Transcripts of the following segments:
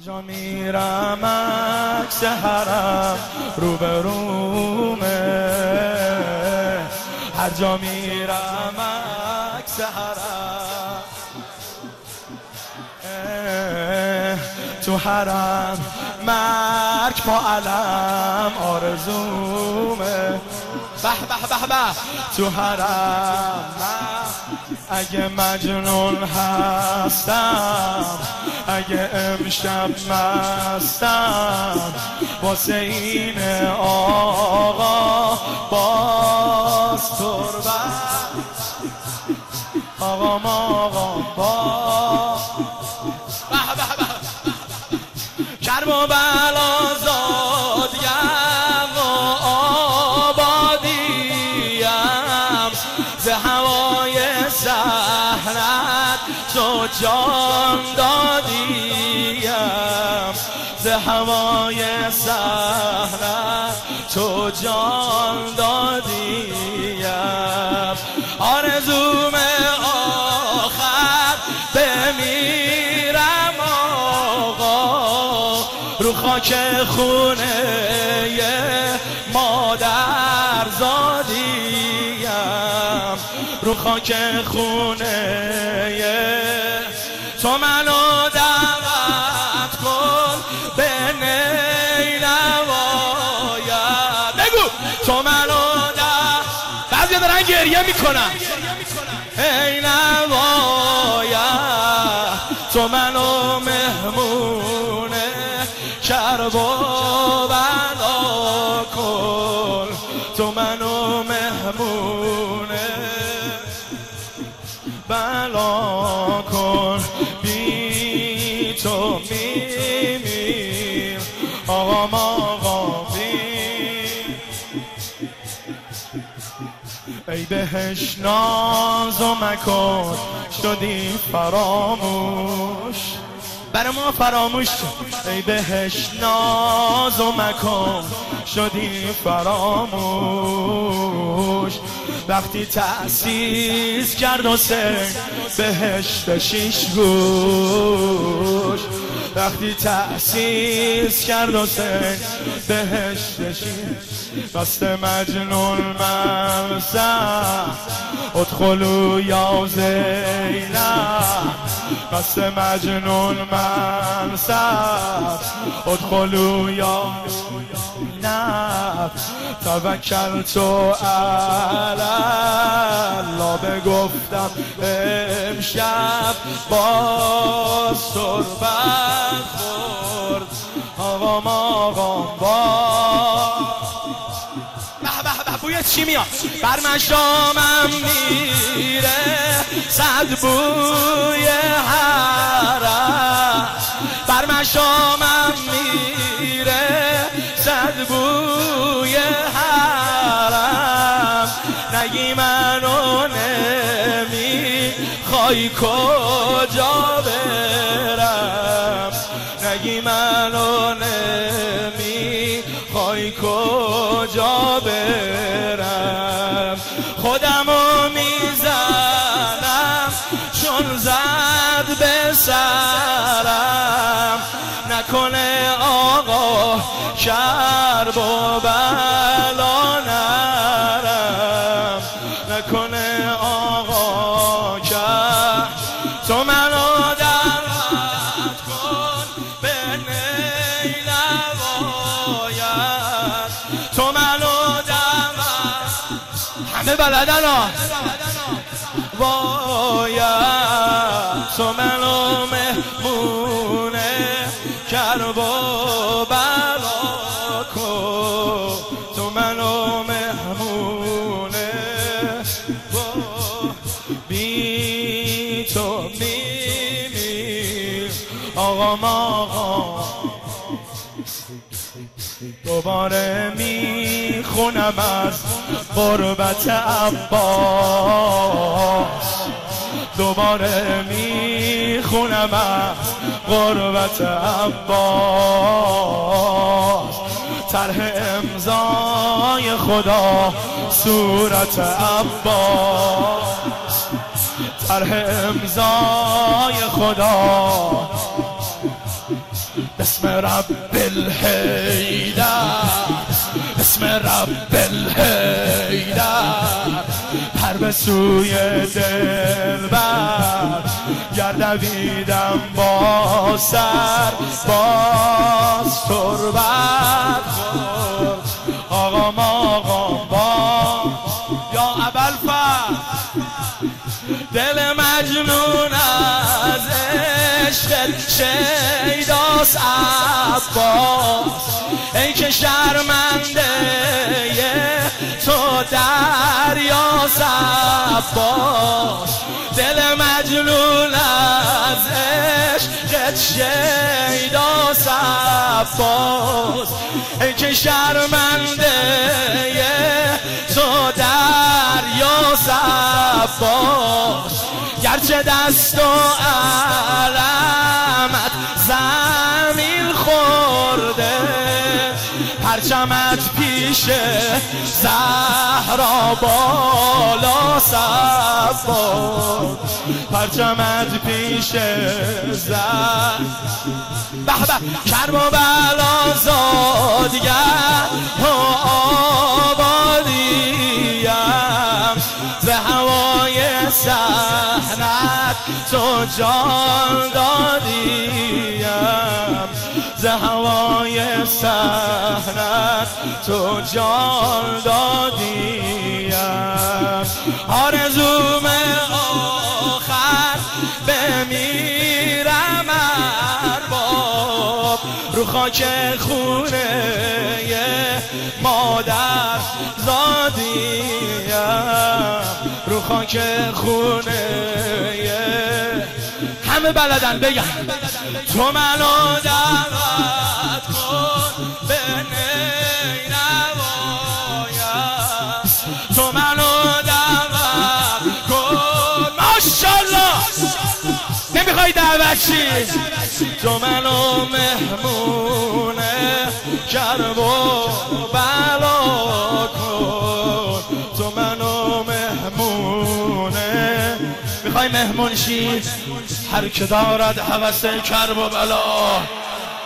جا میرم عکس حرم روبرومه هر جا میرم عکس حرم تو حرم مرگ با علم آرزومه. به به به به. تو حرم اگه مجنون هستم اگه امشب مستم واسه این آقا باز تربت. آقا آقا با جان دادیم. ز هوای سهرت تو جان دادیم. آرزوم آخر بمیرم آقا. رو خاک خونه مادر زادیم. رو خاک خونه گریه می‌کنن ای نواید تو منو مهمونه کرب و بلا کن. تو منو مهمونه بلا کن. بی تو میمیر آقا آقا ای بهش ناز و مکن شدی فراموش برای ما فراموش. ای بهش ناز و مکن شدی فراموش وقتی تأسیس کرد و سر بهشت شیش گوش وقتی تأسیس کرد و سر بهشت شیش دست مجنون مرسم ادخلو یا زینب دست مجنون مرسم ادخلو یا زینب توکل تو الله بگفتم امشب باز صربت خورد آقام آقام به بوی چی میاد؟ بر مشامم میره. صد بوی حرم. بر مشامم میره. بوی حرم. نگی منو نمی خواهی کجا برم. نگی منو نمی خواهی کجا برم. خودمو می‌زنم چون زد به سرم. نکنه کرب و بلا نرم. نکنه آقا کرب تو منو دعوت کن به نیلواید تو منو دعوت همه بلدن ها. باید آقا. آقا دوباره می‌خونم از غربت عباس. دوباره می‌خونم از غربت عباس. طرح امضای خدا صورت عباس. طرح امضای خدا اسم رب الهیدر اسم رب الهیدر پر به سوی دل بر گردویدم با سر باز تربت آقا آقا با یا ابل دل مجنون شیداس عباس ای که شرمنده تو دریا عباس. دل مجنون از عشق شیداس عباس. ای که شرمنده پیش زهرا بالا سبا پرچمت پیش زهر. به به کرم و بلا زادگر آبادیم. به هوای سحنت تو جان دادیم. هوای سحنت تو جان دادیم آرزوم آخر بمیرم ارباب. رو خاک خونه مادر زادیم. رو خاک خونه همه بلدن بگن تو منو دعوت کن به نینوایم تو منو دعوت کن. ماشالله نمی‌خوای دعوت تو منو مهمونه کرب و بلا کن. تو منو مهمونه می‌خوای مهمون شی؟ هر که دارد حوث کرب و بلا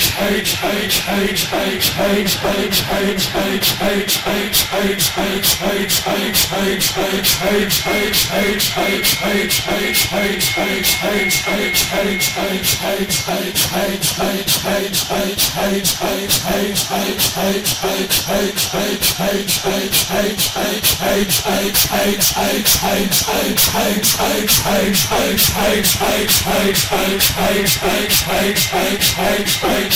H H H H H H H H H H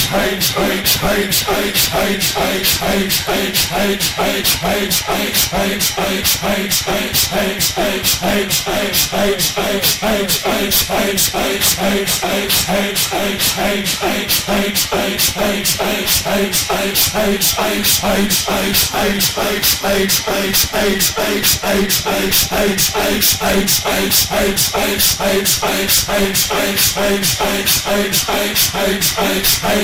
space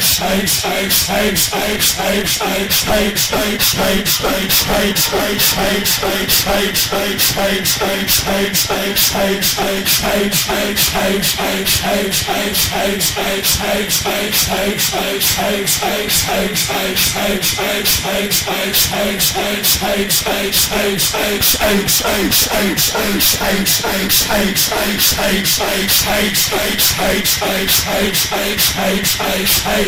space space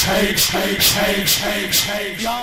change, change, shake, shake, shake, y'all.